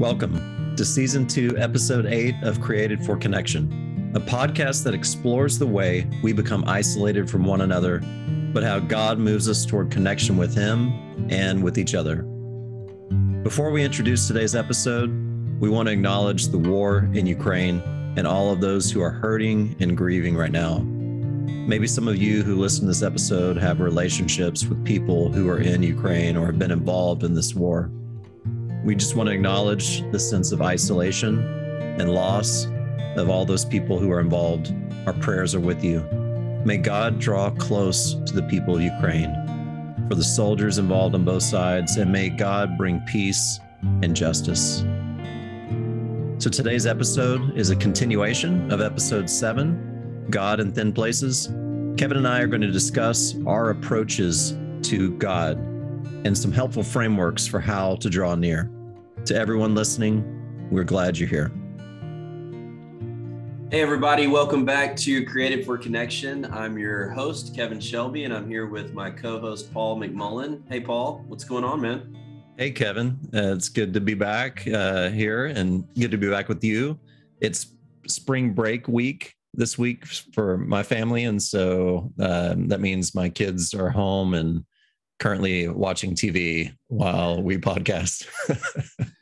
Welcome to season two, episode eight of Created for Connection, a podcast that explores the way we become isolated from one another, but how God moves us toward connection with Him and with each other. Before we introduce today's episode, we want to acknowledge the war in Ukraine and all of those who are hurting and grieving right now. Maybe some of you who listen to this episode have relationships with people who are in Ukraine or have been involved in this war. We just want to acknowledge the sense of isolation and loss of all those people who are involved. Our prayers are with you. May God draw close to the people of Ukraine, for the soldiers involved on both sides, and may God bring peace and justice. So today's episode is a continuation of episode seven God in Thin Places. Kevin and I are going to discuss our approaches to God and some helpful frameworks for how to draw near. To everyone listening, we're glad you're here. Hey, everybody, welcome back to Created for Connection. I'm your host, Kevin Shelby, and I'm here with my co host, Paul McMullen. Hey, Paul, what's going on, man? Hey, Kevin. Uh, it's good to be back uh, here and good to be back with you. It's spring break week this week for my family. And so um, that means my kids are home and currently watching TV while we podcast.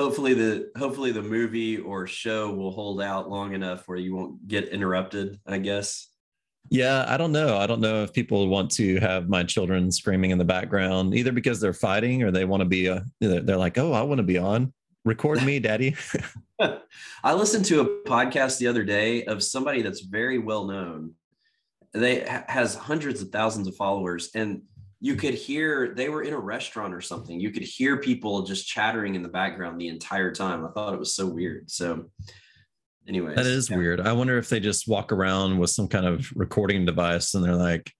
hopefully the hopefully the movie or show will hold out long enough where you won't get interrupted, I guess. Yeah, I don't know. I don't know if people want to have my children screaming in the background either because they're fighting or they want to be uh, a they're like, "Oh, I want to be on. Record me, daddy." I listened to a podcast the other day of somebody that's very well known. They has hundreds of thousands of followers and you could hear they were in a restaurant or something. You could hear people just chattering in the background the entire time. I thought it was so weird. So, anyway, that is yeah. weird. I wonder if they just walk around with some kind of recording device and they're like,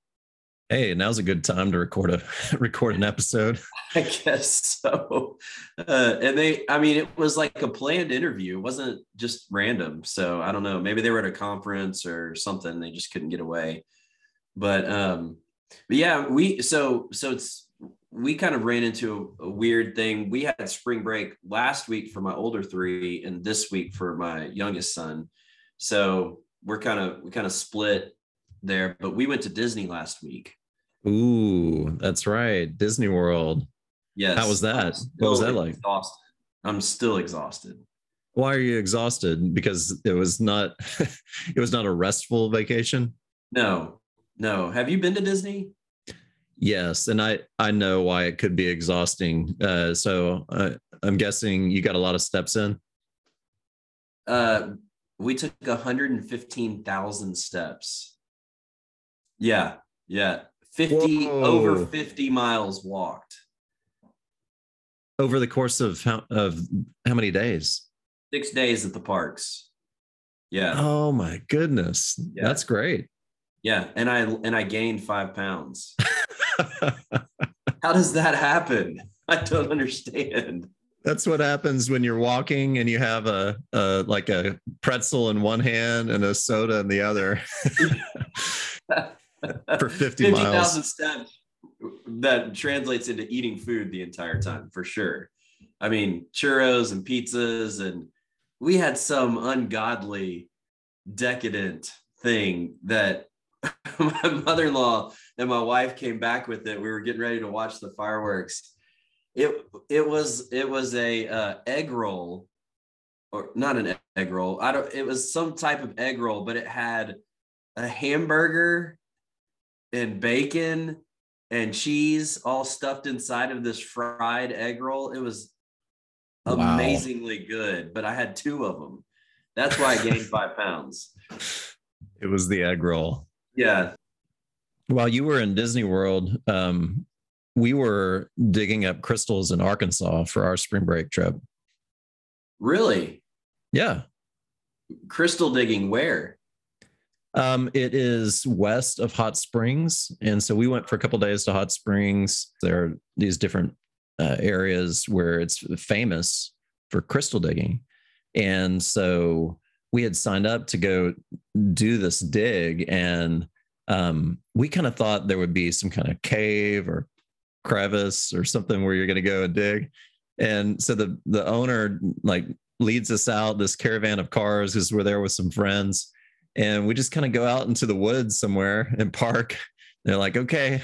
"Hey, now's a good time to record a record an episode." I guess so. Uh, and they, I mean, it was like a planned interview. It wasn't just random. So I don't know. Maybe they were at a conference or something. They just couldn't get away. But um, but yeah, we so so it's we kind of ran into a, a, weird thing. We had spring break last week for my older three, and this week for my youngest son. So we're kind of we kind of split there. But we went to Disney last week. Ooh, that's right, Disney World. Yes. How was that? What was that like? Exhausted. I'm still exhausted. Why are you exhausted? Because it was not it was not a restful vacation. No, no. Have you been to Disney? Yes, and I I know why it could be exhausting. Uh, so uh, I'm guessing you got a lot of steps in. Uh, we took 115,000 steps. Yeah, yeah, 50 Whoa. over 50 miles walked over the course of how of how many days? Six days at the parks. Yeah. Oh my goodness, yeah. that's great. Yeah, and I and I gained five pounds. How does that happen? I don't understand. That's what happens when you're walking and you have a, a like a pretzel in one hand and a soda in the other for 50, 50 miles. steps. That translates into eating food the entire time for sure. I mean, churros and pizzas, and we had some ungodly, decadent thing that my mother-in-law and my wife came back with it. We were getting ready to watch the fireworks. It it was it was a uh, egg roll, or not an egg roll. I don't. It was some type of egg roll, but it had a hamburger and bacon and cheese all stuffed inside of this fried egg roll. It was wow. amazingly good, but I had two of them. That's why I gained five pounds. It was the egg roll. Yeah. While you were in Disney World, um, we were digging up crystals in Arkansas for our spring break trip. Really? Yeah. Crystal digging where? Um, it is west of Hot Springs, and so we went for a couple days to Hot Springs. There are these different uh, areas where it's famous for crystal digging, and so we had signed up to go do this dig and um, we kind of thought there would be some kind of cave or crevice or something where you're going to go and dig. And so the the owner like leads us out this caravan of cars because we're there with some friends and we just kind of go out into the woods somewhere and park. They're like okay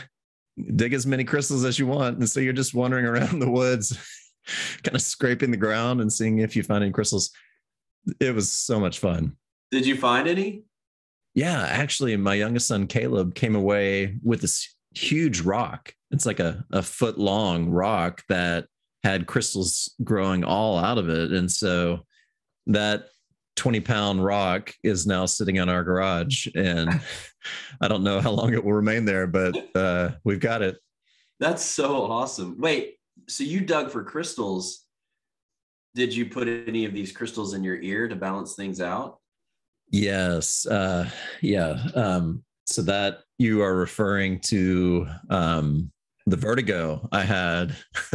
dig as many crystals as you want. And so you're just wandering around the woods kind of scraping the ground and seeing if you find any crystals it was so much fun did you find any yeah actually my youngest son caleb came away with this huge rock it's like a, a foot long rock that had crystals growing all out of it. And so that 20 pound rock is now sitting in our garage. And I don't know how long it will remain there, but uh, we've got it. That's so awesome. Wait, so you dug for crystals. Did you put any of these crystals in your ear to balance things out? Yes. Uh, yeah. Um, so that you are referring to um, the vertigo I had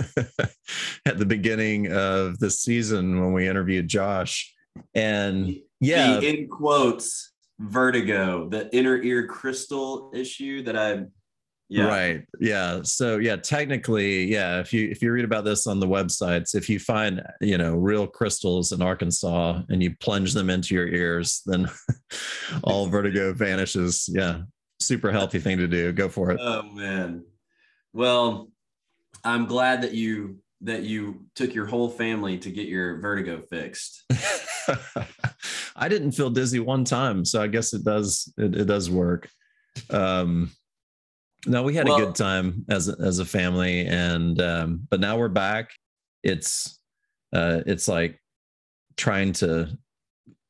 at the beginning of the season when we interviewed Josh. And yeah, the, in quotes, vertigo, the inner ear crystal issue that I yeah. Right. Yeah. So yeah, technically, yeah, if you if you read about this on the websites, if you find, you know, real crystals in Arkansas and you plunge them into your ears, then all vertigo vanishes. Yeah. Super healthy thing to do. Go for it. Oh man. Well, I'm glad that you that you took your whole family to get your vertigo fixed. I didn't feel dizzy one time, so I guess it does it, it does work. Um, no, we had well, a good time as a, as a family, and um, but now we're back. It's uh, it's like trying to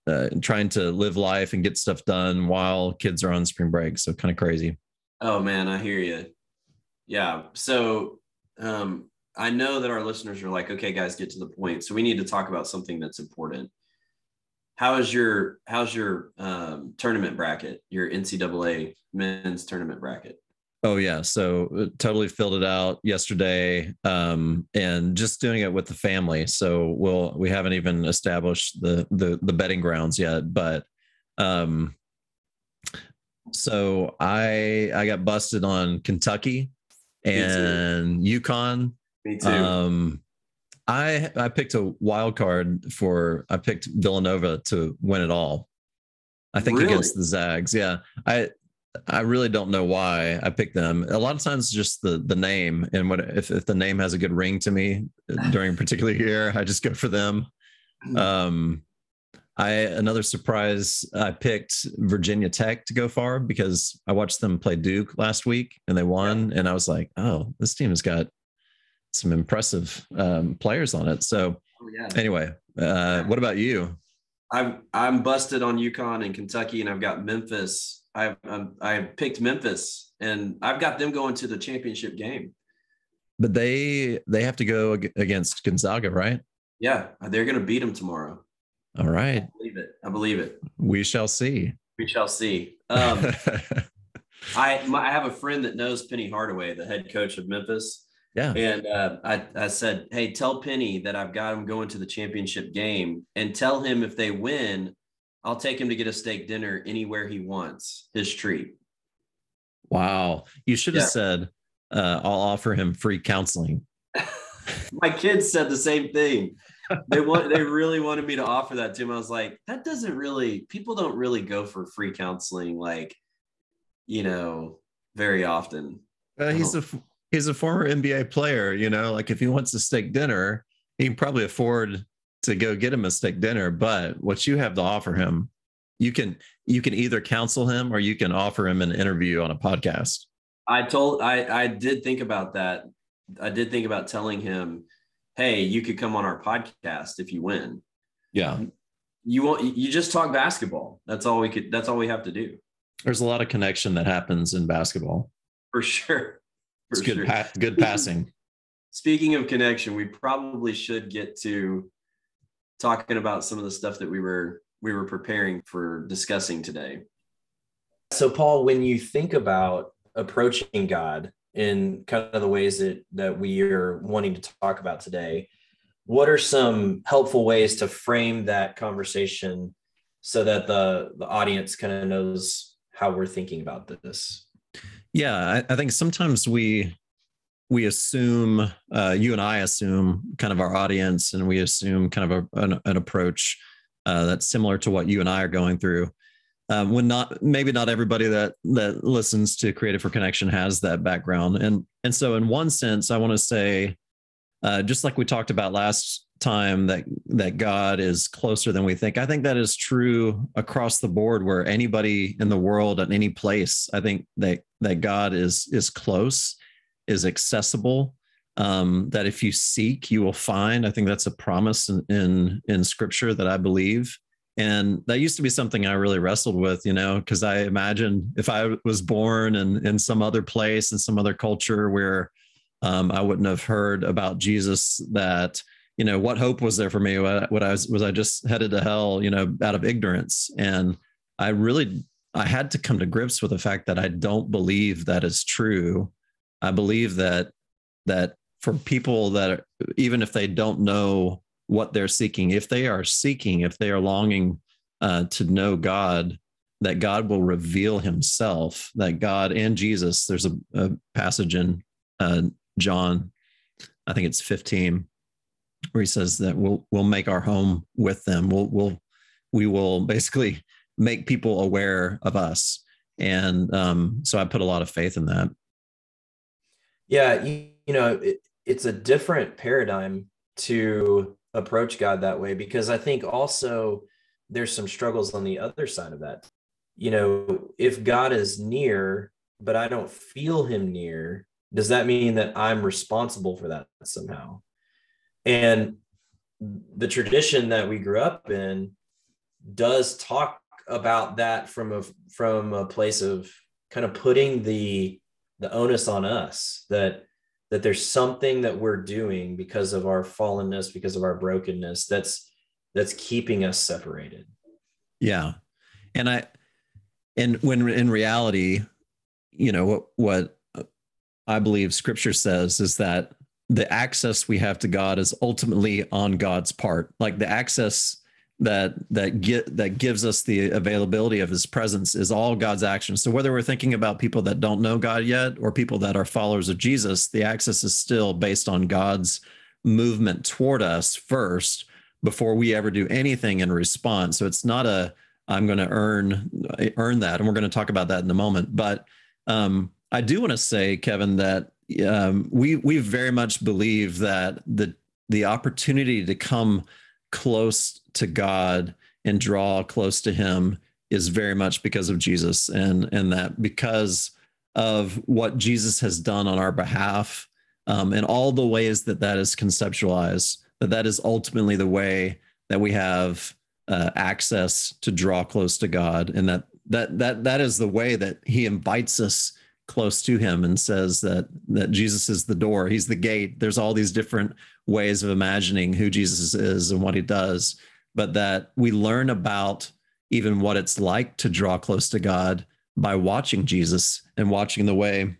uh, trying to live life and get stuff done while kids are on spring break. So kind of crazy. Oh man, I hear you. Yeah. So um, I know that our listeners are like, okay, guys, get to the point. So we need to talk about something that's important. How is your how's your um, tournament bracket? Your NCAA men's tournament bracket? Oh yeah, so uh, totally filled it out yesterday, um, and just doing it with the family. So we'll we haven't even established the the the betting grounds yet, but um, so I I got busted on Kentucky and UConn. Me too. Um, I I picked a wild card for I picked Villanova to win it all. I think really? against the Zags. Yeah. I I really don't know why I picked them. A lot of times just the the name and what if, if the name has a good ring to me during a particular year, I just go for them. Hmm. Um I another surprise. I picked Virginia Tech to go far because I watched them play Duke last week and they won, and I was like, oh, this team has got some impressive um, players on it. So, oh, yeah. anyway, uh, what about you? I'm I'm busted on UConn and Kentucky, and I've got Memphis. I've I'm, I picked Memphis, and I've got them going to the championship game. But they they have to go against Gonzaga, right? Yeah, they're going to beat them tomorrow. All right. I believe it. I believe it. We shall see. We shall see. Um, I my, I have a friend that knows Penny Hardaway, the head coach of Memphis. Yeah. And uh, I, I said, hey, tell Penny that I've got him going to the championship game and tell him if they win, I'll take him to get a steak dinner anywhere he wants, his treat. Wow. You should have yeah. said, uh, I'll offer him free counseling. My kids said the same thing they want they really wanted me to offer that to him. I was like, that doesn't really people don't really go for free counseling like, you know, very often. Uh, he's a he's a former NBA player, you know, like if he wants a steak dinner, he can probably afford to go get him a steak dinner. But what you have to offer him, you can you can either counsel him or you can offer him an interview on a podcast. I told I I did think about that. I did think about telling him hey, you could come on our podcast if you win. Yeah. You want you just talk basketball. That's all we could that's all we have to do. There's a lot of connection that happens in basketball. For sure. For it's good sure. Pa- good passing. Speaking of connection, we probably should get to talking about some of the stuff that we were we were preparing for discussing today. So Paul, when you think about approaching God, in kind of the ways that that we are wanting to talk about today what are some helpful ways to frame that conversation so that the the audience kind of knows how we're thinking about this yeah I, I think sometimes we we assume uh, you and I assume kind of our audience, and we assume kind of a, an, an approach uh, that's similar to what you and I are going through. Um, when not maybe not everybody that that listens to Created for Connection has that background, and and so in one sense, I want to say, uh, just like we talked about last time, that that God is closer than we think. I think that is true across the board, where anybody in the world at any place, I think that that God is is close is accessible um, that if you seek you will find. I think that's a promise in, in in scripture that i believe. And that used to be something i really wrestled with you know because i imagine if i was born in in some other place in some other culture where um, i wouldn't have heard about jesus that you know what hope was there for me? What, what i was was i just headed to hell you know out of ignorance? And i really i had to come to grips with the fact that i don't believe that is true I believe that that for people that are, even if they don't know what they're seeking, if they are seeking, if they are longing uh, to know God, that God will reveal Himself. That God and Jesus. There's a, a passage in uh, John, I think it's 15, where He says that we'll we'll make our home with them. We'll we'll we will basically make people aware of us. And um, so I put a lot of faith in that. Yeah, you, you know, it, it's a different paradigm to approach God that way because I think also there's some struggles on the other side of that. You know, if God is near, but I don't feel him near, does that mean that I'm responsible for that somehow? And the tradition that we grew up in does talk about that from a from a place of kind of putting the the onus on us that that there's something that we're doing because of our fallenness because of our brokenness that's that's keeping us separated. Yeah. And i and when in reality you know what what i believe scripture says is that the access we have to god is ultimately on god's part. Like the access that that get that gives us the availability of his presence is all God's action. So whether we're thinking about people that don't know God yet or people that are followers of Jesus, the access is still based on God's movement toward us first before we ever do anything in response. So it's not a I'm going to earn earn that, and we're going to talk about that in a moment. But um, I do want to say, Kevin, that um, we we very much believe that the the opportunity to come close to God and draw close to him is very much because of Jesus. And and that because of what Jesus has done on our behalf um, and all the ways that that is conceptualized that that is ultimately the way that we have uh, access to draw close to God. And that that that that is the way that he invites us close to him and says that that Jesus is the door. He's the gate. There's all these different ways of imagining who Jesus is and what he does but that we learn about even what it's like to draw close to God by watching Jesus and watching the way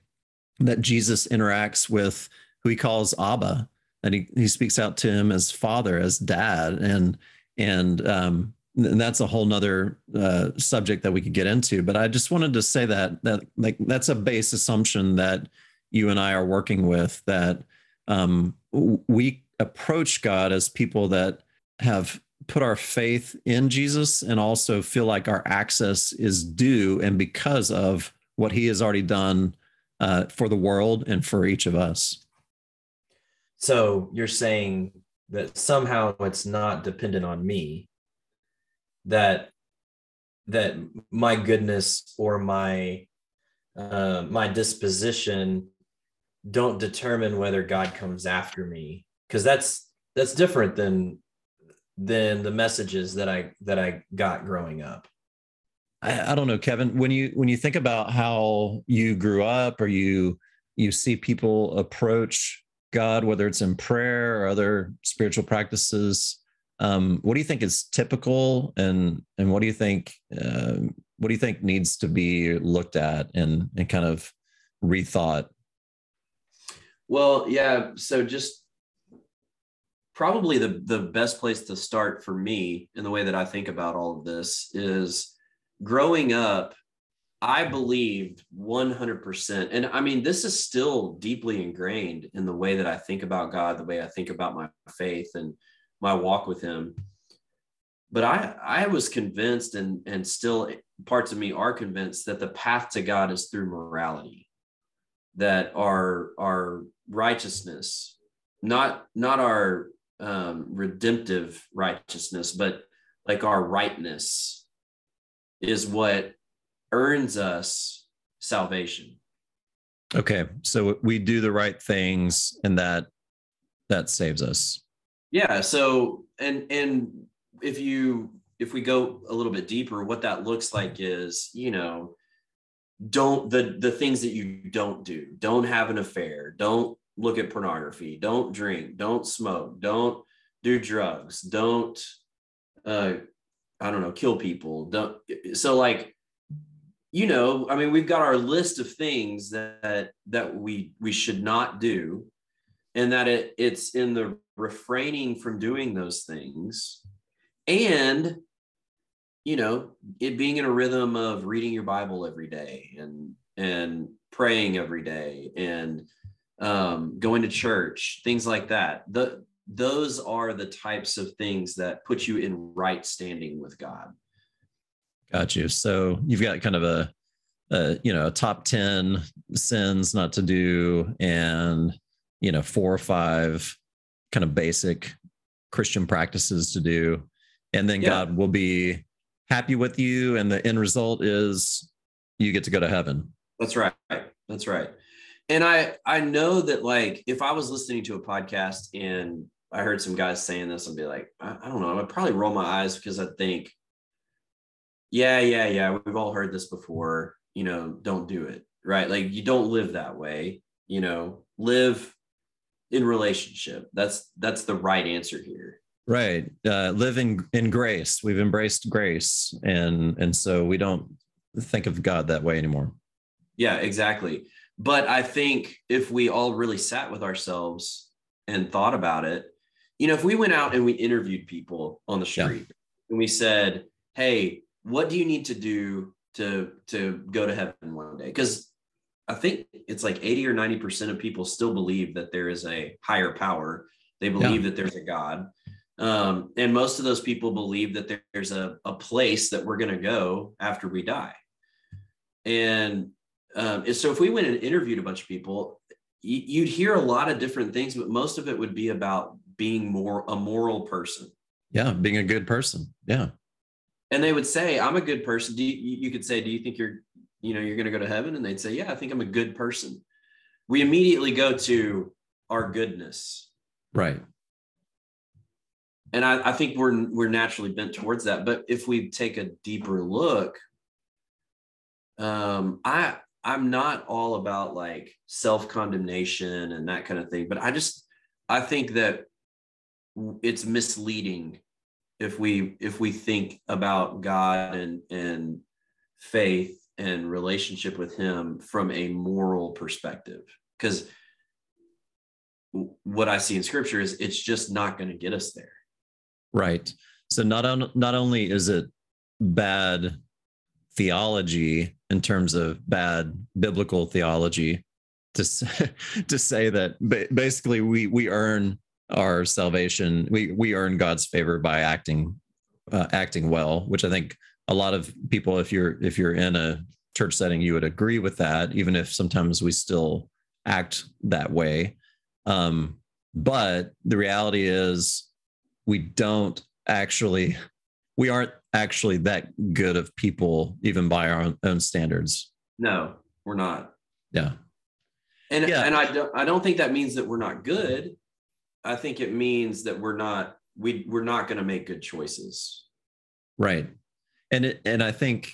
that Jesus interacts with who he calls Abba, and he, he speaks out to him as father, as dad, and and um, and that's a whole nother uh, subject that we could get into. But I just wanted to say that that like that's a base assumption that you and I are working with that um, we approach God as people that have put our faith in Jesus and also feel like our access is due and because of what he has already done uh, for the world and for each of us. So you're saying that somehow it's not dependent on me, that that my goodness or my uh, my disposition don't determine whether God comes after me because that's that's different than than the messages that I that I got growing up. I, I don't know, Kevin. When you when you think about how you grew up, or you you see people approach God, whether it's in prayer or other spiritual practices, um, what do you think is typical, and and what do you think uh, what do you think needs to be looked at and and kind of rethought? Well, yeah. So just probably the, the best place to start for me in the way that I think about all of this is growing up I believed 100%. And I mean, this is still deeply ingrained in the way that I think about God, the way I think about my faith and my walk with Him. But I, I was convinced, and, and still parts of me are convinced that the path to God is through morality, that our, our righteousness, not, not our um, redemptive righteousness, but like our rightness is what earns us salvation. Okay. So we do the right things and that that saves us. Yeah. So and and if you if we go a little bit deeper, what that looks like is, you know, don't the the things that you don't do. Don't have an affair. Don't look at pornography. Don't drink. Don't smoke. Don't do drugs. Don't uh I don't know, kill people. Don't so like you know, I mean, we've got our list of things that that we we should not do, and that it it's in the refraining from doing those things, and you know, it being in a rhythm of reading your Bible every day and and praying every day and um, going to church, things like that. The those are the types of things that put you in right standing with God. Got you. So you've got kind of a, a, you know, a top 10 sins not to do and, you know, four or five kind of basic Christian practices to do. And then yeah. God will be happy with you. And the end result is you get to go to heaven. That's right. That's right. And I I know that like if I was listening to a podcast and I heard some guys saying this, I'd be like, I, I don't know. I'd probably roll my eyes because I think yeah, yeah, yeah. We've all heard this before. You know, don't do it. Right. Like you don't live that way. You know, live in relationship. That's that's the right answer here. Right. Uh, live in, in grace. We've embraced grace. And and so we don't think of God that way anymore. Yeah, exactly. But I think if we all really sat with ourselves and thought about it, you know, if we went out and we interviewed people on the street yeah. and we said, Hey, what do you need to do to to go to heaven one day because i think it's like 80 or 90 percent of people still believe that there is a higher power they believe yeah. that there's a god um, and most of those people believe that there's a, a place that we're going to go after we die and um, is so if we went and interviewed a bunch of people you'd hear a lot of different things but most of it would be about being more a moral person yeah being a good person yeah and they would say, "I'm a good person." Do you, you could say, "Do you think you're, you know, you're going to go to heaven?" And they'd say, "Yeah, I think I'm a good person." We immediately go to our goodness, right? And I, I think we're we're naturally bent towards that. But if we take a deeper look, um, I I'm not all about like self condemnation and that kind of thing. But I just I think that it's misleading if we if we think about God and and faith and relationship with him from a moral perspective because what I see in scripture is it's just not going to get us there. Right. So not on, not only is it bad theology in terms of bad biblical theology to to say that basically we we earn our salvation. We we earn God's favor by acting uh, acting well, which I think a lot of people, if you're if you're in a church setting, you would agree with that, even if sometimes we still act that way. Um, but the reality is, we don't actually, we aren't actually that good of people, even by our own, standards. No, we're not. Yeah. And yeah. and I don't I don't think that means that we're not good. I think it means that we're not we we're not going to make good choices. Right. And it, and I think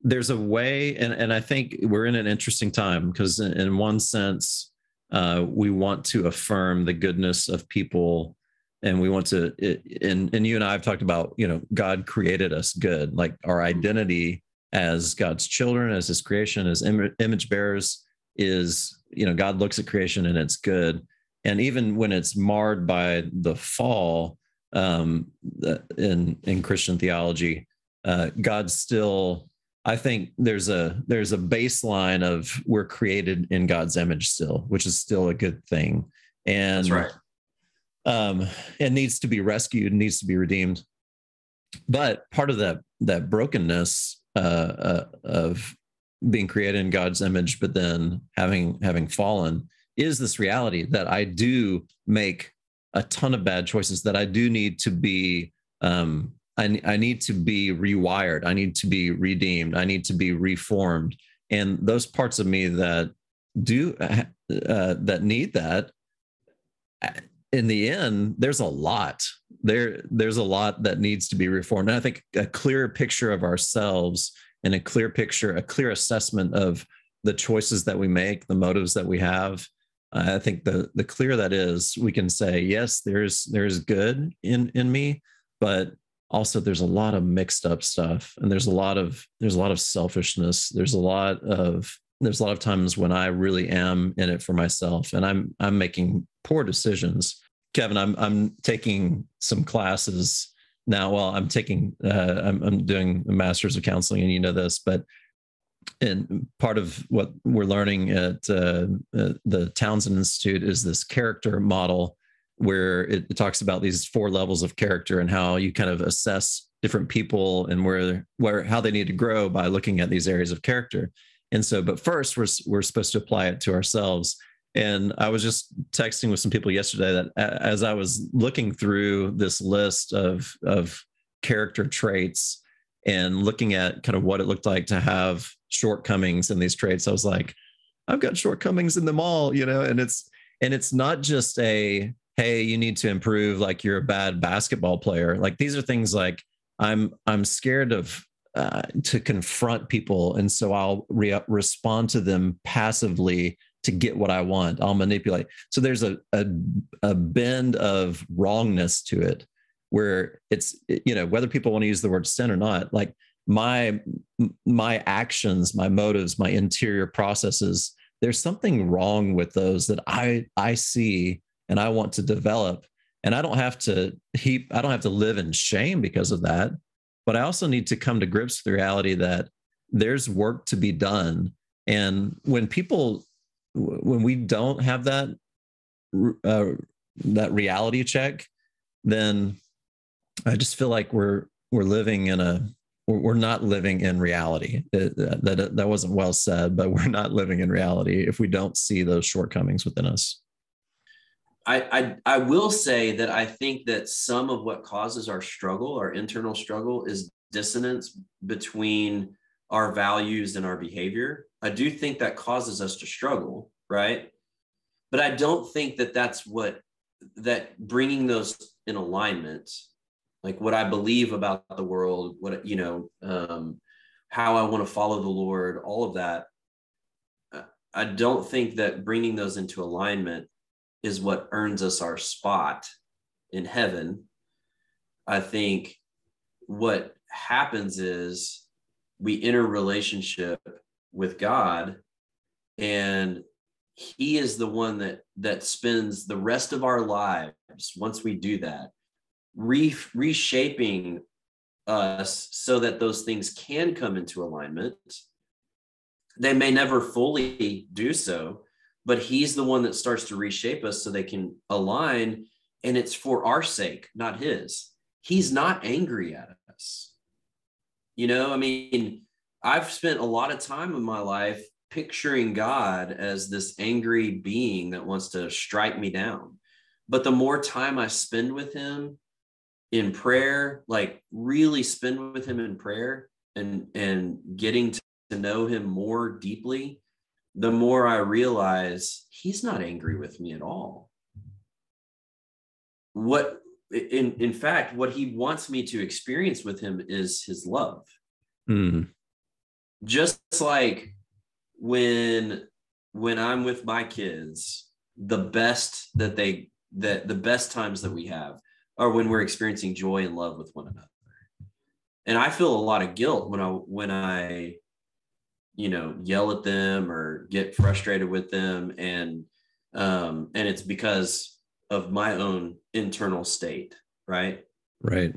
there's a way and and I think we're in an interesting time because in, in one sense uh, we want to affirm the goodness of people and we want to it, and and you and I have talked about you know God created us good like our identity as God's children as his creation as Im- image bearers is you know God looks at creation and it's good and even when it's marred by the fall um, in in Christian theology, uh, God still I think there's a there's a baseline of we're created in God's image still, which is still a good thing. And That's right. Um, it needs to be rescued, needs to be redeemed. But part of that that brokenness uh, uh, of being created in God's image, but then having having fallen, is this reality that I do make a ton of bad choices. That I do need to be. Um, I, I need to be rewired. I need to be redeemed. I need to be reformed. And those parts of me that do uh, that need that in the end, there's a lot there. There's a lot that needs to be reformed. And I think a clear picture of ourselves and a clear picture, a clear assessment of the choices that we make, the motives that we have. Uh, I think the the clearer that is, we can say yes, there's there's good in in me, but also there's a lot of mixed up stuff, and there's a lot of there's a lot of selfishness. There's a lot of there's a lot of times when I really am in it for myself and I'm I'm making poor decisions. Kevin, I'm I'm taking some classes now. Well, I'm taking uh, I'm I'm doing a master's of counseling, and you know this, but and part of what we're learning at uh, the Townsend Institute is this character model where it talks about these four levels of character and how you kind of assess different people and where where how they need to grow by looking at these areas of character and so, but first, we're we're supposed to apply it to ourselves. And I was just texting with some people yesterday that as I was looking through this list of of character traits and looking at kind of what it looked like to have shortcomings in these traits, I was like, I've got shortcomings in them all, you know. And it's and it's not just a hey, you need to improve, like you're a bad basketball player. Like these are things like I'm I'm scared of uh, to confront people, and so I'll re- respond to them passively to get what I want. I'll manipulate. So there's a, a a bend of wrongness to it, where it's you know whether people want to use the word sin or not. Like my my actions, my motives, my interior processes. There's something wrong with those that I I see and I want to develop, and I don't have to heap. I don't have to live in shame because of that but I also need to come to grips with the reality that there's work to be done. And when people, when we don't have that, uh, that reality check, then I just feel like we're we're living in a we're not living in reality. That, that that wasn't well said, but we're not living in reality if we don't see those shortcomings within us. I, I, I will say that I think that some of what causes our struggle, our internal struggle, is dissonance between our values and our behavior. I do think that causes us to struggle, right? But I don't think that that's what that bringing those in alignment, like what I believe about the world, what you know, um, how I want to follow the Lord, all of that. I don't think that bringing those into alignment is what earns us our spot in heaven. I think what happens is we enter relationship with God and he is the one that that spends the rest of our lives once we do that re, reshaping us so that those things can come into alignment they may never fully do so but he's the one that starts to reshape us so they can align and it's for our sake not his. He's hmm. not angry at us. You know i mean i've spent a lot of time in my life picturing god as this angry being that wants to strike me down. But the more time i spend with him in prayer like really spend with him in prayer and and getting to know him more deeply the more I realize he's not angry with me at all. What in in fact, what he wants me to experience with him is his love. Mm. Just like when when I'm with my kids, the best that they that the best times that we have are when we're experiencing joy and love with one another. And I feel a lot of guilt when I when I you know yell at them or get frustrated with them and um and it's because of my own internal state right right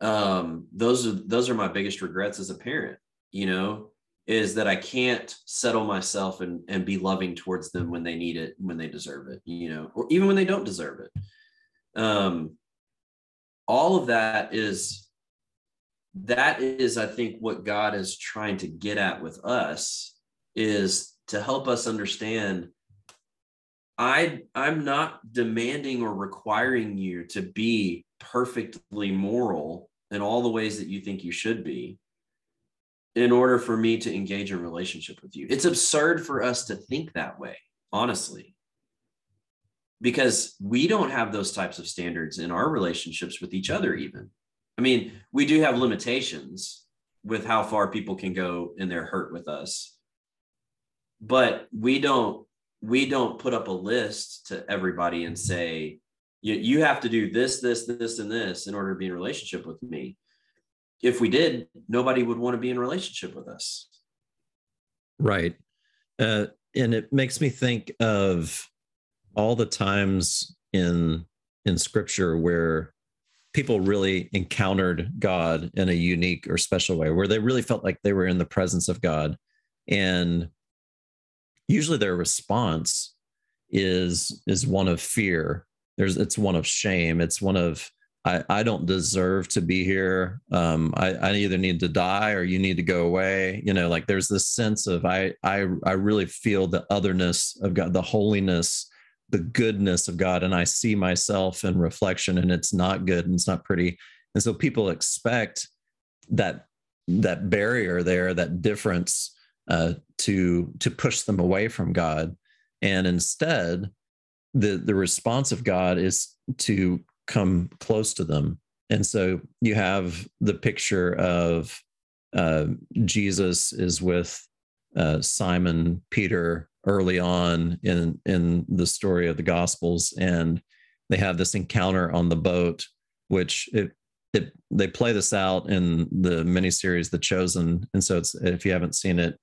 um, those are those are my biggest regrets as a parent. You know, is that I can't settle myself and and be loving towards them when they need it, when they deserve it. You know, or even when they don't deserve it. Um, all of that is that is i think what god is trying to get at with us is to help us understand i i'm not demanding or requiring you to be perfectly moral in all the ways that you think you should be in order for me to engage in relationship with you. It's absurd for us to think that way honestly because we don't have those types of standards in our relationships with each other even i mean we do have limitations with how far people can go in their hurt with us. But we don't we don't put up a list to everybody and say you, you have to do this this this and this in order to be in relationship with me. If we did nobody would want to be in relationship with us. Right. Uh, and it makes me think of all the times in in scripture where people really encountered God in a unique or special way, where they really felt like they were in the presence of God. And usually their response is is one of fear. There's it's one of shame. It's one of I, I don't deserve to be here. Um, I, I either need to die or you need to go away. You know, like there's this sense of I I I really feel the otherness of God, the holiness the goodness of God and I see myself in reflection and it's not good and it's not pretty. And so people expect that that barrier there, that difference uh, to to push them away from God. And instead, the the response of God is to come close to them. And so you have the picture of uh, Jesus is with uh, Simon Peter early on in in the story of the gospels and they have this encounter on the boat which it, it they play this out in the miniseries the chosen. And so it's if you haven't seen it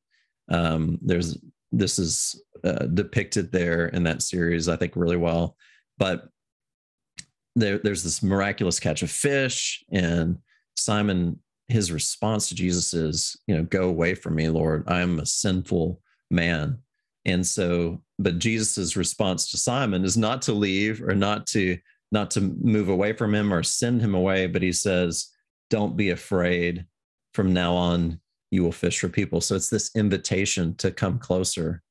um, there's this is uh, depicted there in that series i think really well. But there, there's this miraculous catch of fish and simon his response to jesus is you know go away from me lord. I'm a sinful man and so but jesus's response to simon is not to leave or not to not to move away from him or send him away but he says don't be afraid. From now on you will fish for people. So it's this invitation to come closer.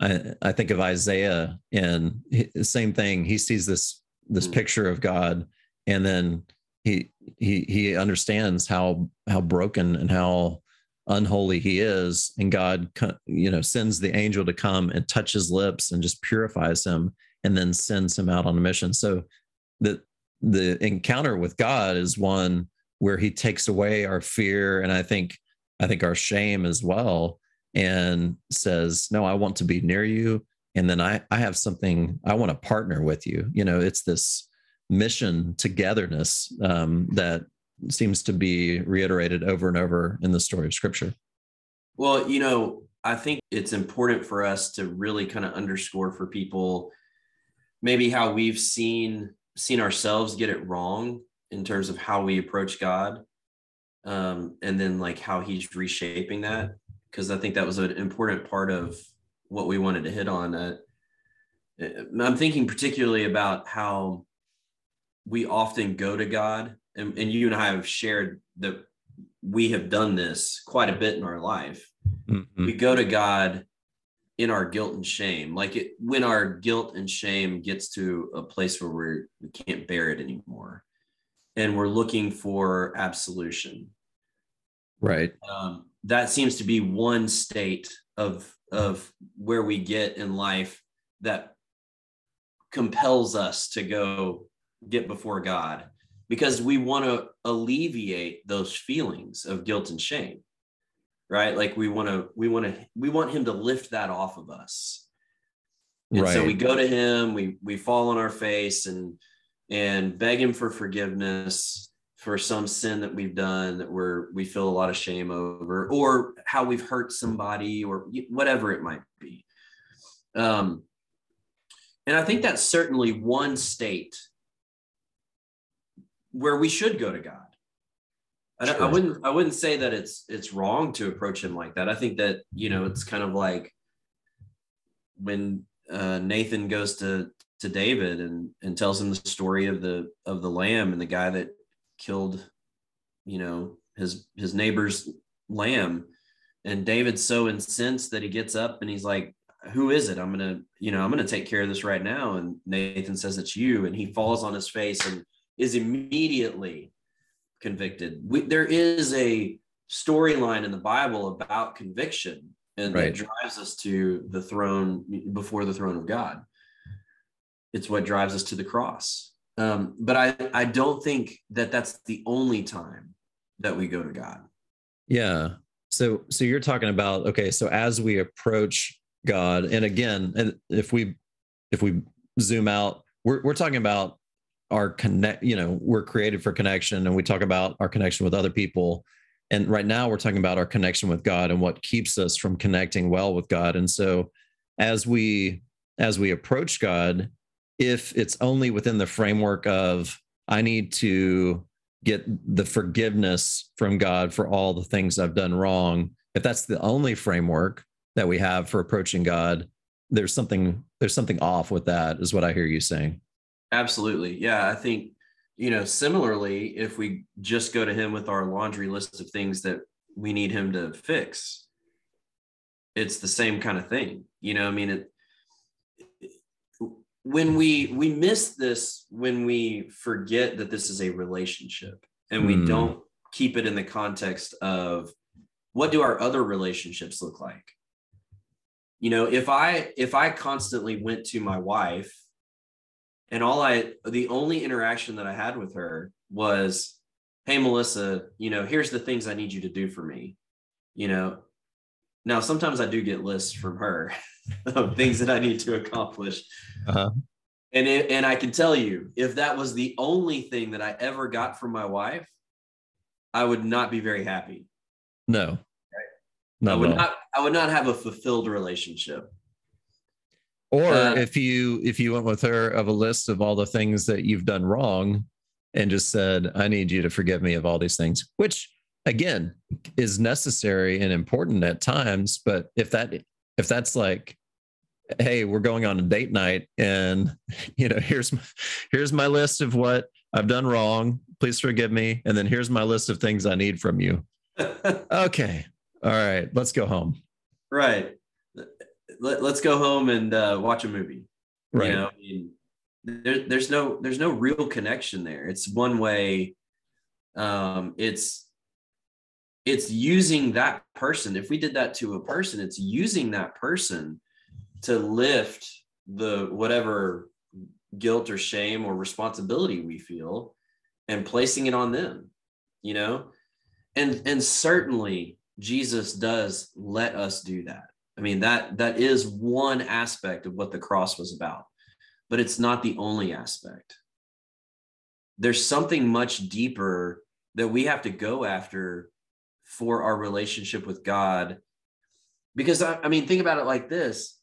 I, I think of isaiah and the same thing. He sees this this mm. picture of god and then he he he understands how how broken and how unholy he is and god you know sends the angel to come and touch his lips and just purifies him and then sends him out on a mission. So the the encounter with god is one where he takes away our fear and i think i think our shame as well and says no i want to be near you. And then i i have something i want to partner with you. You know it's this mission togetherness um, that seems to be reiterated over and over in the story of scripture. Well, you know, I think it's important for us to really kind of underscore for people maybe how we've seen seen ourselves get it wrong in terms of how we approach God. Um, and then like how he's reshaping that. Cause I think that was an important part of what we wanted to hit on. Uh, I'm thinking particularly about how we often go to God and, and you and I have shared that we have done this quite a bit in our life. Mm-hmm. We go to God in our guilt and shame. Like it, when our guilt and shame gets to a place where we're, we can't bear it anymore and we're looking for absolution. Right. Um, that seems to be one state of, of where we get in life that compels us to go get before God because we want to alleviate those feelings of guilt and shame right? Like we want to we want to we want him to lift that off of us. And right. so we go to him we we fall on our face and and beg him for forgiveness for some sin that we've done that we're we feel a lot of shame over or how we've hurt somebody or whatever it might be. Um and i think that's certainly one state where we should go to God. I, I, wouldn't I wouldn't say that it's it's wrong to approach him like that. I think that you know it's kind of like when uh, Nathan goes to to David and and tells him the story of the of the lamb and the guy that killed you know his his neighbor's lamb. And David's so incensed that he gets up and he's like who is it? I'm gonna you know i'm gonna take care of this right now. And nathan says it's you. And he falls on his face and is immediately convicted we, there is a storyline in the bible about conviction and right. that drives us to the throne before the throne of god it's what drives us to the cross um, but I, I don't think that that's the only time that we go to god yeah so so you're talking about okay so as we approach God. And again, and if we if we zoom out, we're we're talking about our connect, you know, we're created for connection and we talk about our connection with other people. And right now we're talking about our connection with God and what keeps us from connecting well with God. And so as we as we approach God, if it's only within the framework of I need to get the forgiveness from God for all the things I've done wrong, if that's the only framework, that we have for approaching God, there's something there's something off with that, is what I hear you saying. Absolutely. Yeah. I think, you know, similarly, if we just go to him with our laundry list of things that we need him to fix, it's the same kind of thing. You know, I mean, it, when we we miss this when we forget that this is a relationship and we mm. don't keep it in the context of what do our other relationships look like you know if i if i constantly went to my wife and all i the only interaction that i had with her was hey melissa you know here's the things i need you to do for me you know now sometimes i do get lists from her of things that i need to accomplish uh-huh. and it, and i can tell you if that was the only thing that i ever got from my wife i would not be very happy no I would not. I would not have a fulfilled relationship. Or uh, if you if you went with her of a list of all the things that you've done wrong, and just said, "I need you to forgive me of all these things," which again is necessary and important at times. But if that if that's like, "Hey, we're going on a date night, and you know, here's my, here's my list of what I've done wrong. Please forgive me, and then here's my list of things I need from you." okay, all right, let's go home. Right. Let, us go home and uh, watch a movie. Right. You know, I mean, there, there's no there's no real connection there. It's one way. Um, it's it's using that person. If we did that to a person, it's using that person to lift the whatever guilt or shame or responsibility we feel and placing it on them you know and and certainly Jesus does let us do that. I mean that that is one aspect of what the cross was about. But it's not the only aspect. There's something much deeper that we have to go after for our relationship with God. Because I, I mean, think about it like this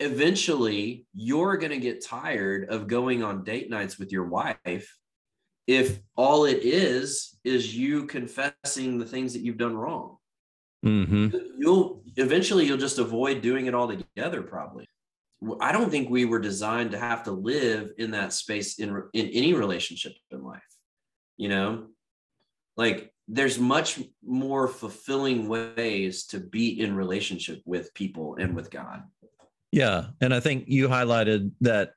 eventually, you're going to get tired of going on date nights with your wife if all it is is you confessing the things that you've done wrong. Mm-hmm. You'll eventually you'll just avoid doing it all together. Probably. I don't think we were designed to have to live in that space in in any relationship in life. You know, like there's much more fulfilling ways to be in relationship with people and with God. Yeah, and I think you highlighted that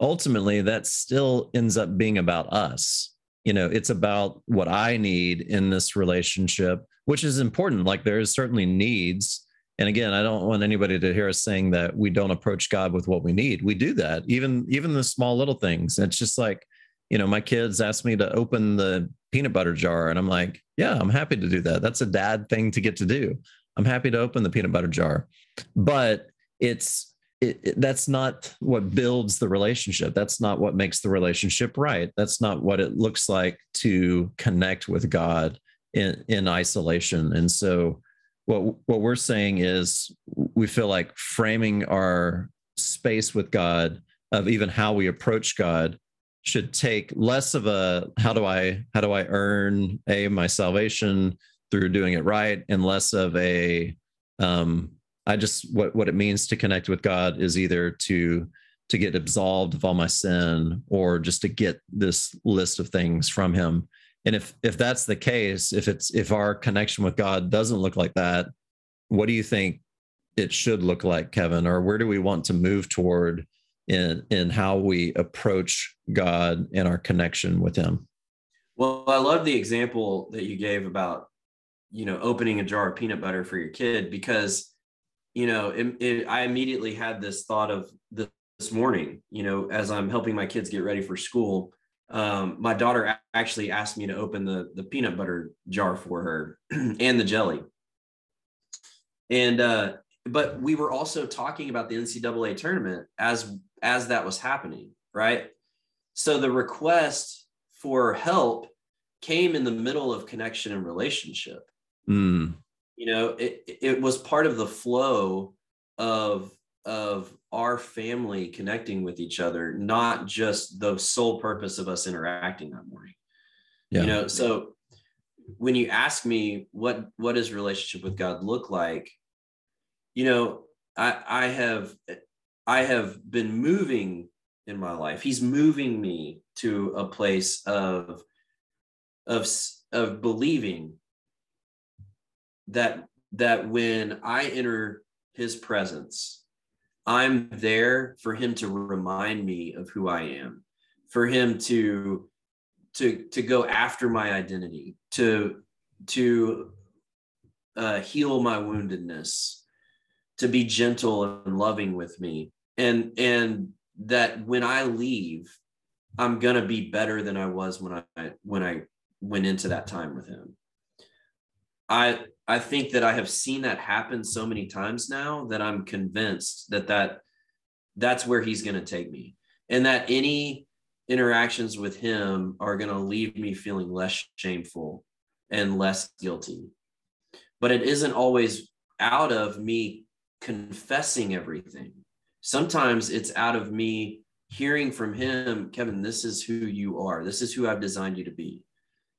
ultimately that still ends up being about us. You know, it's about what I need in this relationship which is important. Like there is certainly needs. And again, I don't want anybody to hear us saying that we don't approach God with what we need. We do that, even even the small little things. It's just like, you know, my kids ask me to open the peanut butter jar, and I'm like, yeah, I'm happy to do that. That's a dad thing to get to do. I'm happy to open the peanut butter jar, but it's it, it, that's not what builds the relationship. That's not what makes the relationship right. That's not what it looks like to connect with God in, in isolation. And so what what we're saying is we feel like framing our space with God of even how we approach God should take less of a how do I how do I earn a my salvation through doing it right and less of a um I just what what it means to connect with God is either to to get absolved of all my sin or just to get this list of things from him and if if that's the case if it's if our connection with god doesn't look like that what do you think it should look like kevin? Or where do we want to move toward in in how we approach god and our connection with him? Well i love the example that you gave about you know opening a jar of peanut butter for your kid because you know it, it, i immediately had this thought of this morning you know as i'm helping my kids get ready for school um, my daughter actually asked me to open the the peanut butter jar for her and the jelly. And uh, but we were also talking about the ncaa tournament as as that was happening right? So the request for help came in the middle of connection and relationship. Mm. you know it it was part of the flow of of our family connecting with each other, not just the sole purpose of us interacting that morning. Yeah. You know, so when you ask me what what does relationship with God look like, you know, I I have I have been moving in my life. He's moving me to a place of of of believing that that when I enter his presence I'm there for him to remind me of who I am, for him to to to go after my identity, to to uh, heal my woundedness, to be gentle and loving with me, and and that when I leave, I'm gonna be better than I was when I when I went into that time with him. I I think that I have seen that happen so many times now that I'm convinced that that that's where he's going to take me and that any interactions with him are going to leave me feeling less shameful and less guilty. But it isn't always out of me confessing everything. Sometimes it's out of me hearing from him, Kevin, this is who you are. This is who I've designed you to be.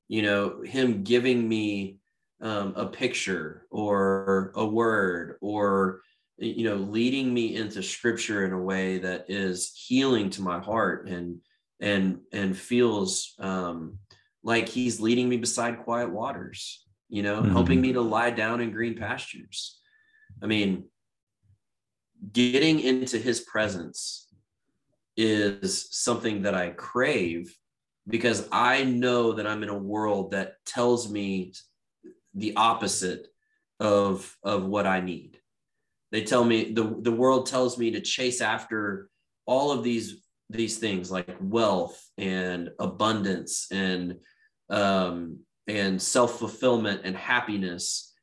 You know, him giving me um, a picture or a word or you know leading me into scripture in a way that is healing to my heart and and and feels um, like he's leading me beside quiet waters you know mm-hmm. helping me to lie down in green pastures i mean getting into his presence is something that i crave because i know that i'm in a world that tells me the opposite of of what I need. They tell me the the world tells me to chase after all of these these things like wealth and abundance and um, and self fulfillment and happiness,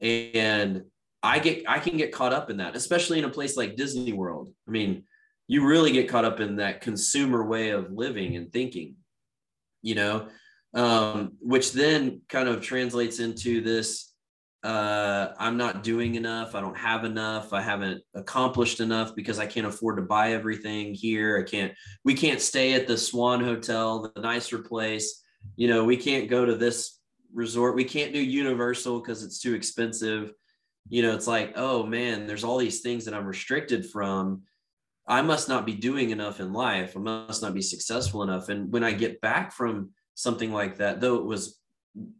and I get I can get caught up in that, especially in a place like Disney World. I mean, you really get caught up in that consumer way of living and thinking, you know, um, which then kind of translates into this uh, I'm not doing enough. I don't have enough. I haven't accomplished enough because I can't afford to buy everything here. I can't, we can't stay at the Swan Hotel, the nicer place. You know, we can't go to this resort. We can't do Universal because it's too expensive. You know, it's like, oh man, there's all these things that I'm restricted from. I must not be doing enough in life. I must not be successful enough. And when I get back from something like that, though it was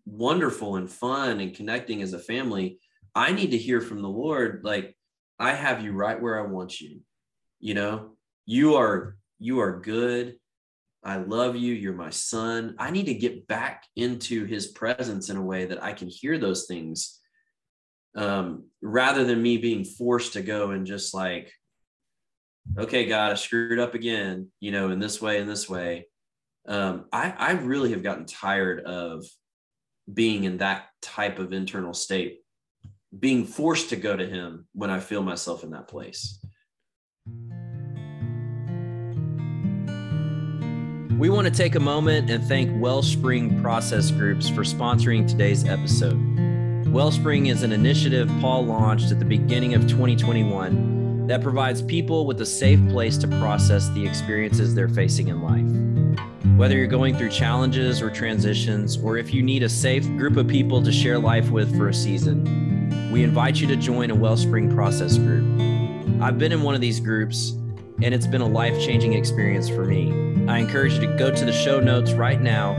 wonderful and fun and connecting as a family, I need to hear from the Lord, like, I have you right where I want you. You know, you are you are good. I love you. You're my son. I need to get back into his presence in a way that I can hear those things um, rather than me being forced to go and just like, okay, God, I screwed up again, you know, in this way, in this way um, I, I really have gotten tired of being in that type of internal state, being forced to go to Him when I feel myself in that place. We want to take a moment and thank Wellspring Process Groups for sponsoring today's episode. Wellspring is an initiative Paul launched at the beginning of 2021 that provides people with a safe place to process the experiences they're facing in life. Whether you're going through challenges or transitions, or if you need a safe group of people to share life with for a season, we invite you to join a Wellspring Process group. I've been in one of these groups, and it's been a life changing experience for me. I encourage you to go to the show notes right now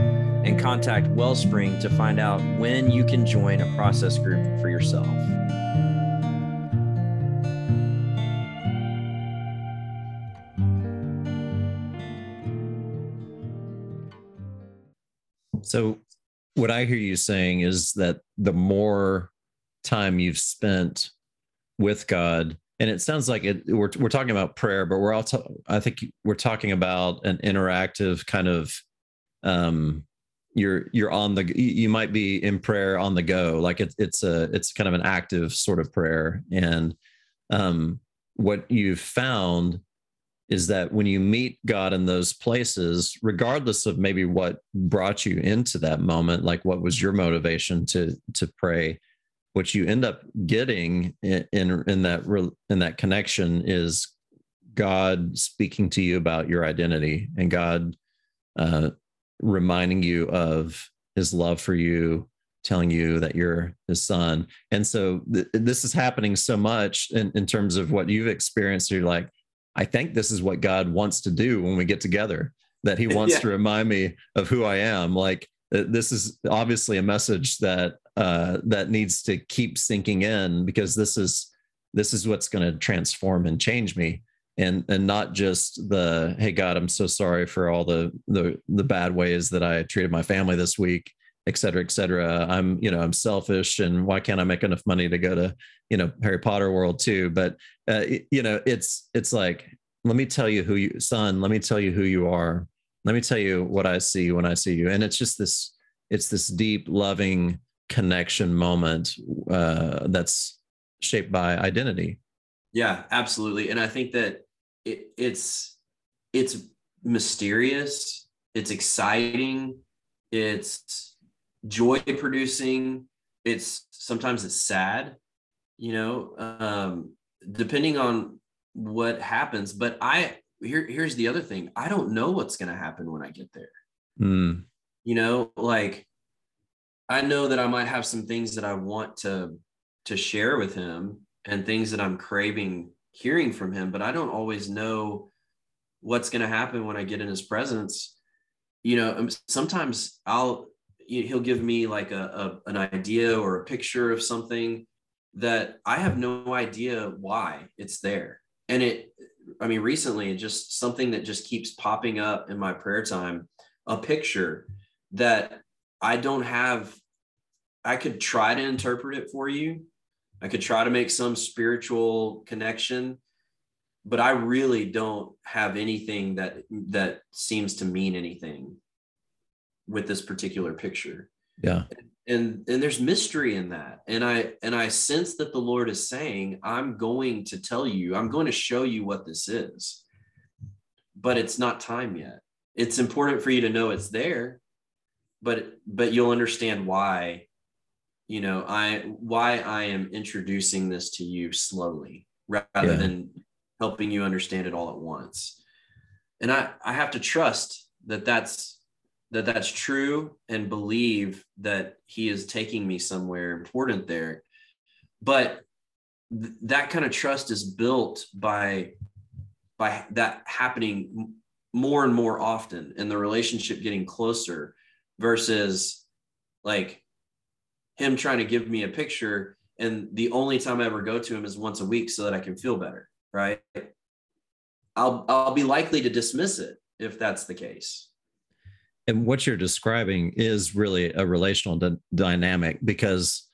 and contact Wellspring to find out when you can join a process group for yourself. So, what I hear you saying is that the more time you've spent with God, and it sounds like it, we're we're talking about prayer, but we're also I think we're talking about an interactive kind of um you're you're on the you might be in prayer on the go like it, it's a it's kind of an active sort of prayer. And um what you've found is that when you meet God in those places, regardless of maybe what brought you into that moment, like what was your motivation to to pray, what you end up getting in in, in that in that connection is God speaking to you about your identity and God uh, reminding you of His love for you, telling you that you're His son. And so th- this is happening so much in, in terms of what you've experienced. You're like, I think this is what God wants to do when we get together, that He wants yeah. to remind me of who I am. Like uh, this is obviously a message that uh, that needs to keep sinking in because this is this is what's going to transform and change me and and not just the hey god i'm so sorry for all the the the bad ways that i treated my family this week et cetera, et cetera. I'm, you know, I'm selfish and why can't I make enough money to go to, you know, Harry Potter world too? But, uh, you know, it's, it's like, let me tell you who you, son, let me tell you who you are. Let me tell you what I see when I see you. And it's just this, it's this deep, loving connection moment uh, that's shaped by identity. Yeah, absolutely. And I think that it, it's, it's mysterious. It's exciting. It's joy producing it's sometimes it's sad you know um depending on what happens but i here here's the other thing. I don't know what's going to happen when i get there. Mm. you know like i know that i might have some things that i want to to share with him and things that i'm craving hearing from him but i don't always know what's going to happen when i get in his presence. You know um, sometimes i'll he'll give me like a, a, an idea or a picture of something that I have no idea why it's there. And it, I mean, recently, it just something that just keeps popping up in my prayer time, a picture that I don't have. I could try to interpret it for you. I could try to make some spiritual connection, but I really don't have anything that that seems to mean anything with this particular picture yeah and and there's mystery in that. And i and i sense that the lord is saying i'm going to tell you i'm going to show you what this is. But it's not time yet. It's important for you to know it's there but but you'll understand why you know i why i am introducing this to you slowly rather yeah. than helping you understand it all at once. And i i have to trust that that's that that's true and believe that he is taking me somewhere important there. But th- that kind of trust is built by by that happening more and more often and the relationship getting closer versus like him trying to give me a picture and the only time I ever go to him is once a week so that I can feel better right? I'll I'll be likely to dismiss it if that's the case and what you're describing is really a relational d- dynamic because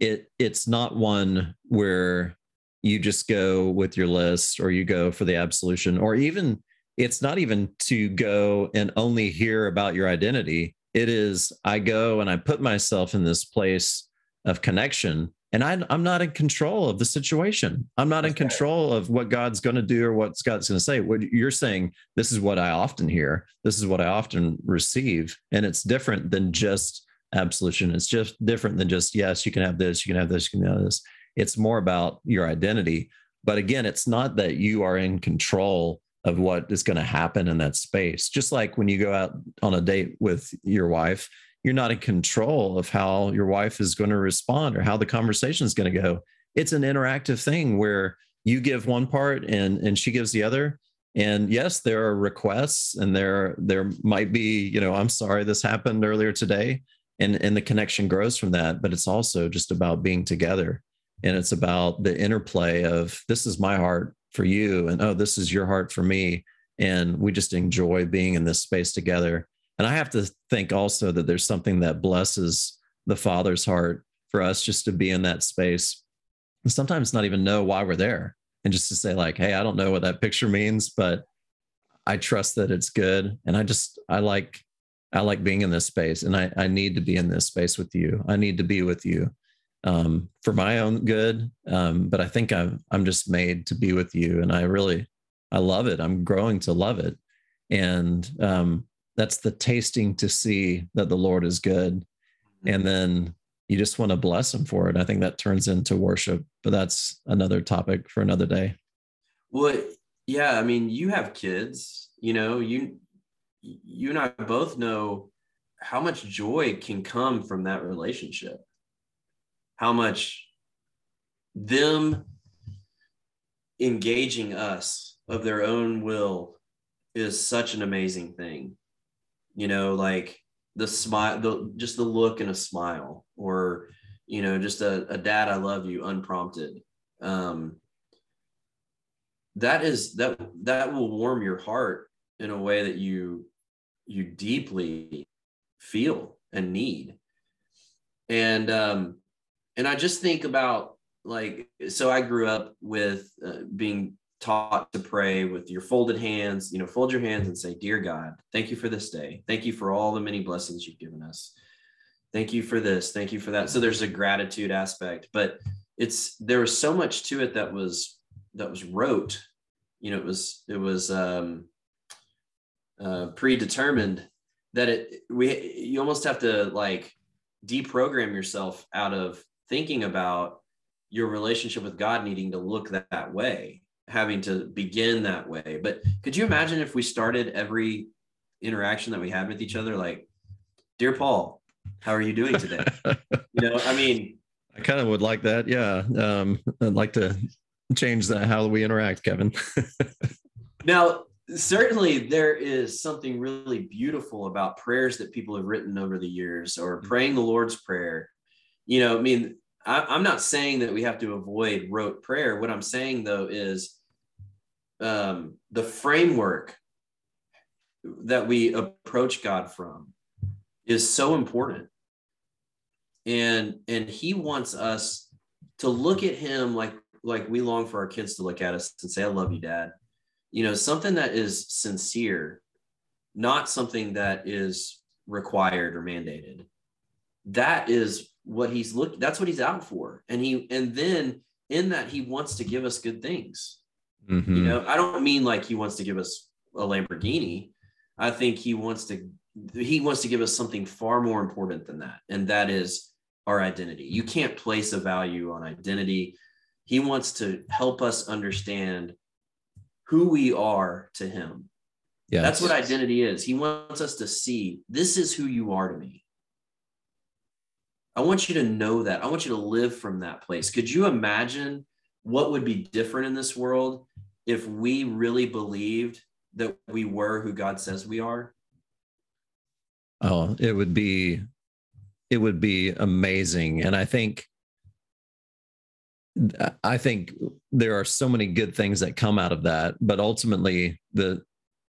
it it's not one where you just go with your list or you go for the absolution or even it's not even to go and only hear about your identity. It is i go and i put myself in this place of connection and I, am not in control of the situation. I'm not in control of what God's going to do or what God's going to say. What you're saying, this is what I often hear. This is what I often receive, and it's different than just absolution. It's just different than just yes, you can have this, you can have this, you can have this. It's more about your identity. But again, it's not that you are in control of what is going to happen in that space. Just like when you go out on a date with your wife, you're not in control of how your wife is going to respond or how the conversation is going to go. It's an interactive thing where you give one part and and she gives the other. And yes, there are requests and there there might be, you know, I'm sorry this happened earlier today and and the connection grows from that, but it's also just about being together and it's about the interplay of this is my heart for you and oh this is your heart for me and we just enjoy being in this space together and i have to think also that there's something that blesses the father's heart for us just to be in that space and sometimes not even know why we're there and just to say like hey i don't know what that picture means but i trust that it's good and i just i like i like being in this space and i i need to be in this space with you i need to be with you um, for my own good. Um, but I think I'm I'm just made to be with you, and I really I love it. I'm growing to love it, and um, that's the tasting to see that the Lord is good, mm-hmm. and then you just want to bless Him for it. I think that turns into worship, but that's another topic for another day. Well, yeah, I mean, you have kids. You know, you you and I both know how much joy can come from that relationship how much them engaging us of their own will is such an amazing thing you know like the smile the just the look and a smile or you know just a, a dad i love you unprompted. Um that is that that will warm your heart in a way that you you deeply feel and need. And um and I just think about like, so I grew up with uh, being taught to pray with your folded hands, you know, fold your hands and say, Dear God, thank you for this day. Thank you for all the many blessings you've given us. Thank you for this. Thank you for that. So there's a gratitude aspect, but it's there was so much to it that was that was rote. You know, it was it was um uh predetermined that it we you almost have to like deprogram yourself out of thinking about your relationship with God needing to look that, that way, having to begin that way. But could you imagine if we started every interaction that we had with each other like, Dear Paul, how are you doing today? you know, I mean, I kind of would like that. Yeah. Um, I'd like to change that how we interact, Kevin. now, certainly there is something really beautiful about prayers that people have written over the years or mm-hmm. praying the Lord's Prayer you know, I mean, I, am not saying that we have to avoid rote prayer. What I'm saying though is um, the framework that we approach God from is so important. And and he wants us to look at him like like we long for our kids to look at us and say, I love you, dad. You know, something that is sincere, not something that is required or mandated. That is what he's looking that's what he's out for. And he and then in that he wants to give us good things. Mm-hmm. you know i don't mean like he wants to give us a lamborghini. I think he wants to he wants to give us something far more important than that. And that is our identity. You can't place a value on identity. He wants to help us understand who we are to him. Yeah that's what identity is. He wants us to see this is who you are to me I want you to know that. I want you to live from that place. Could you imagine what would be different in this world if we really believed that we were who God says we are? Oh, it would be it would be amazing. And I think I think there are so many good things that come out of that, but ultimately the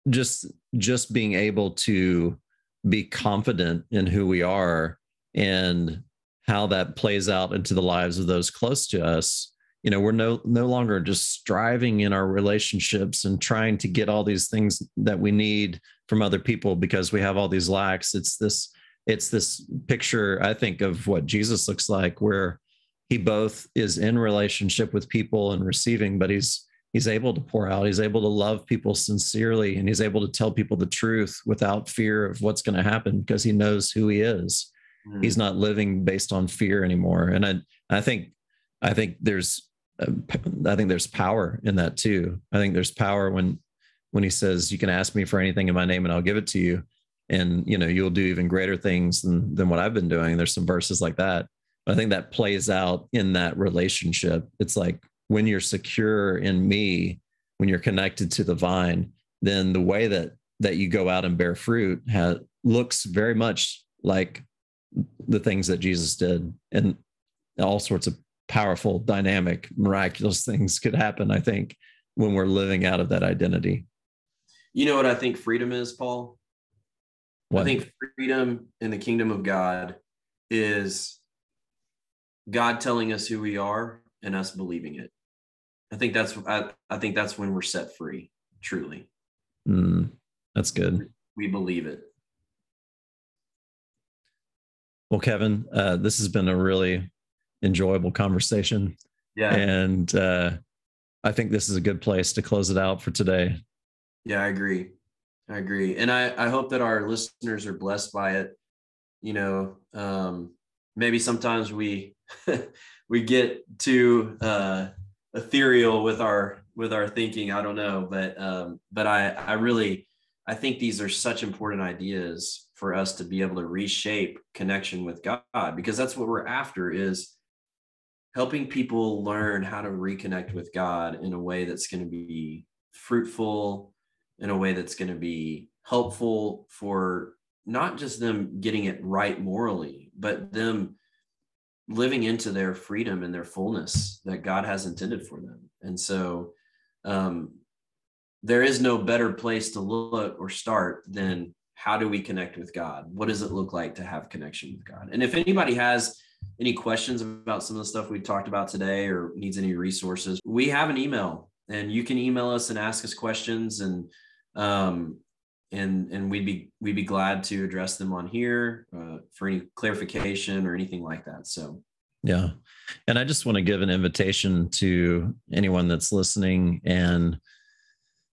just just being able to be confident in who we are and how that plays out into the lives of those close to us. You know we're no no longer just striving in our relationships and trying to get all these things that we need from other people because we have all these lacks. It's this it's this picture i think of what jesus looks like where he both is in relationship with people and receiving but he's he's able to pour out. He's able to love people sincerely and he's able to tell people the truth without fear of what's going to happen because he knows who he is mm. he's not living based on fear anymore and i i think i think there's uh, i think there's power in that too i think there's power when when he says, You can ask me for anything in my name and I'll give it to you. And you know, you'll do even greater things than than what I've been doing. There's some verses like that. But I think that plays out in that relationship. It's like when you're secure in me, when you're connected to the vine, then the way that that you go out and bear fruit has, looks very much like the things that Jesus did, and all sorts of powerful, dynamic, miraculous things could happen. I think when we're living out of that identity. You know what I think freedom is, Paul? What? I think freedom in the kingdom of God is God telling us who we are and us believing it. I think that's I, I think that's when we're set free, truly. Mm, that's good. We believe it. Well, Kevin, uh, this has been a really enjoyable conversation. Yeah. And uh, I think this is a good place to close it out for today. Yeah, I agree. I agree. And I, I hope that our listeners are blessed by it. You know, um, maybe sometimes we we get too uh, ethereal with our with our thinking. I don't know, but um, but I I really I think these are such important ideas for us to be able to reshape connection with God because that's what we're after is helping people learn how to reconnect with God in a way that's going to be fruitful, in a way that's going to be helpful for not just them getting it right morally, but them living into their freedom and their fullness that God has intended for them. And so um, there is no better place to look or start than how do we connect with God? What does it look like to have connection with God? And if anybody has any questions about some of the stuff we talked about today or needs any resources, we have an email and you can email us and ask us questions and um, and and we'd be we'd be glad to address them on here uh, for any clarification or anything like that. So yeah, and I just want to give an invitation to anyone that's listening and.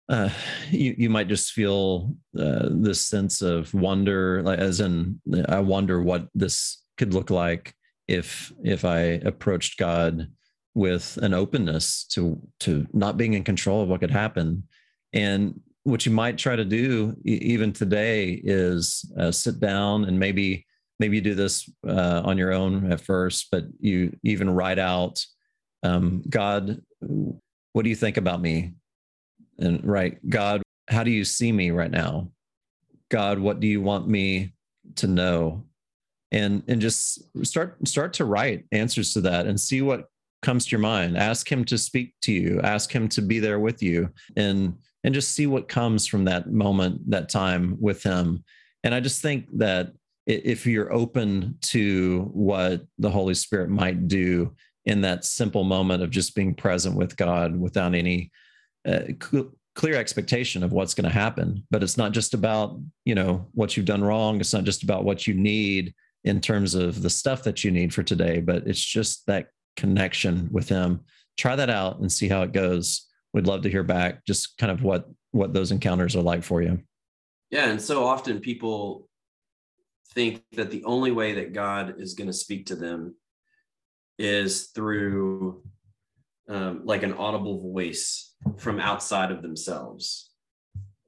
Uh, you you might just feel uh, this sense of wonder, like as in I wonder what this could look like if if I approached God with an openness to to not being in control of what could happen, and what you might try to do even today is uh, sit down and maybe maybe you do this uh, on your own at first, but you even write out, um, God, what do you think about me? And right, God, how do you see me right now? God, what do you want me to know? and and just start start to write answers to that and see what comes to your mind ask him to speak to you ask him to be there with you and and just see what comes from that moment that time with him and i just think that if you're open to what the holy spirit might do in that simple moment of just being present with god without any uh, clear expectation of what's going to happen but it's not just about you know what you've done wrong it's not just about what you need in terms of the stuff that you need for today, but it's just that connection with him. Try that out and see how it goes. We'd love to hear back just kind of what what those encounters are like for you. Yeah, and so often people think that the only way that God is going to speak to them is through um, like an audible voice from outside of themselves.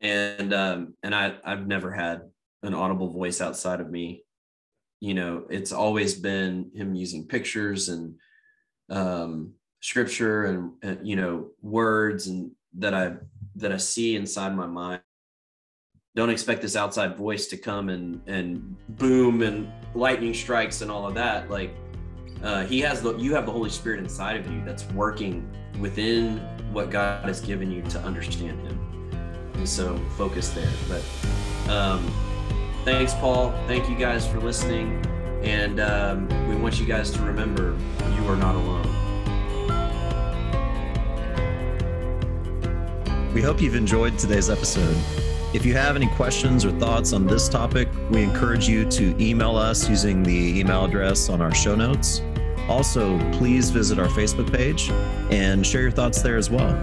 And um, and I I've never had an audible voice outside of me. You know it's always been him using pictures and um, scripture and, and you know words and that i that i see inside my mind. Don't expect this outside voice to come and and boom and lightning strikes and all of that. Like uh, he has the you have the holy spirit inside of you that's working within what god has given you to understand him and so focus there but um thanks, Paul. Thank you guys for listening. And um, we want you guys to remember you are not alone. We hope you've enjoyed today's episode. If you have any questions or thoughts on this topic, we encourage you to email us using the email address on our show notes. Also, please visit our Facebook page and share your thoughts there as well.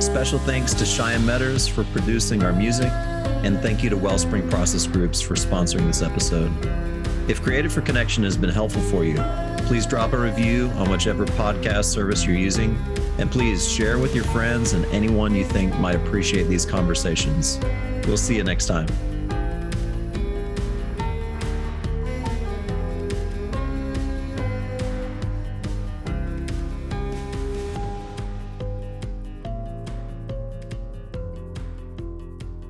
Special thanks to Cheyenne Metters for producing our music and thank you to Wellspring Process Groups for sponsoring this episode. If Created for Connection has been helpful for you, Please drop a review on whichever podcast service you're using, and please share with your friends and anyone you think might appreciate these conversations. We'll see you next time.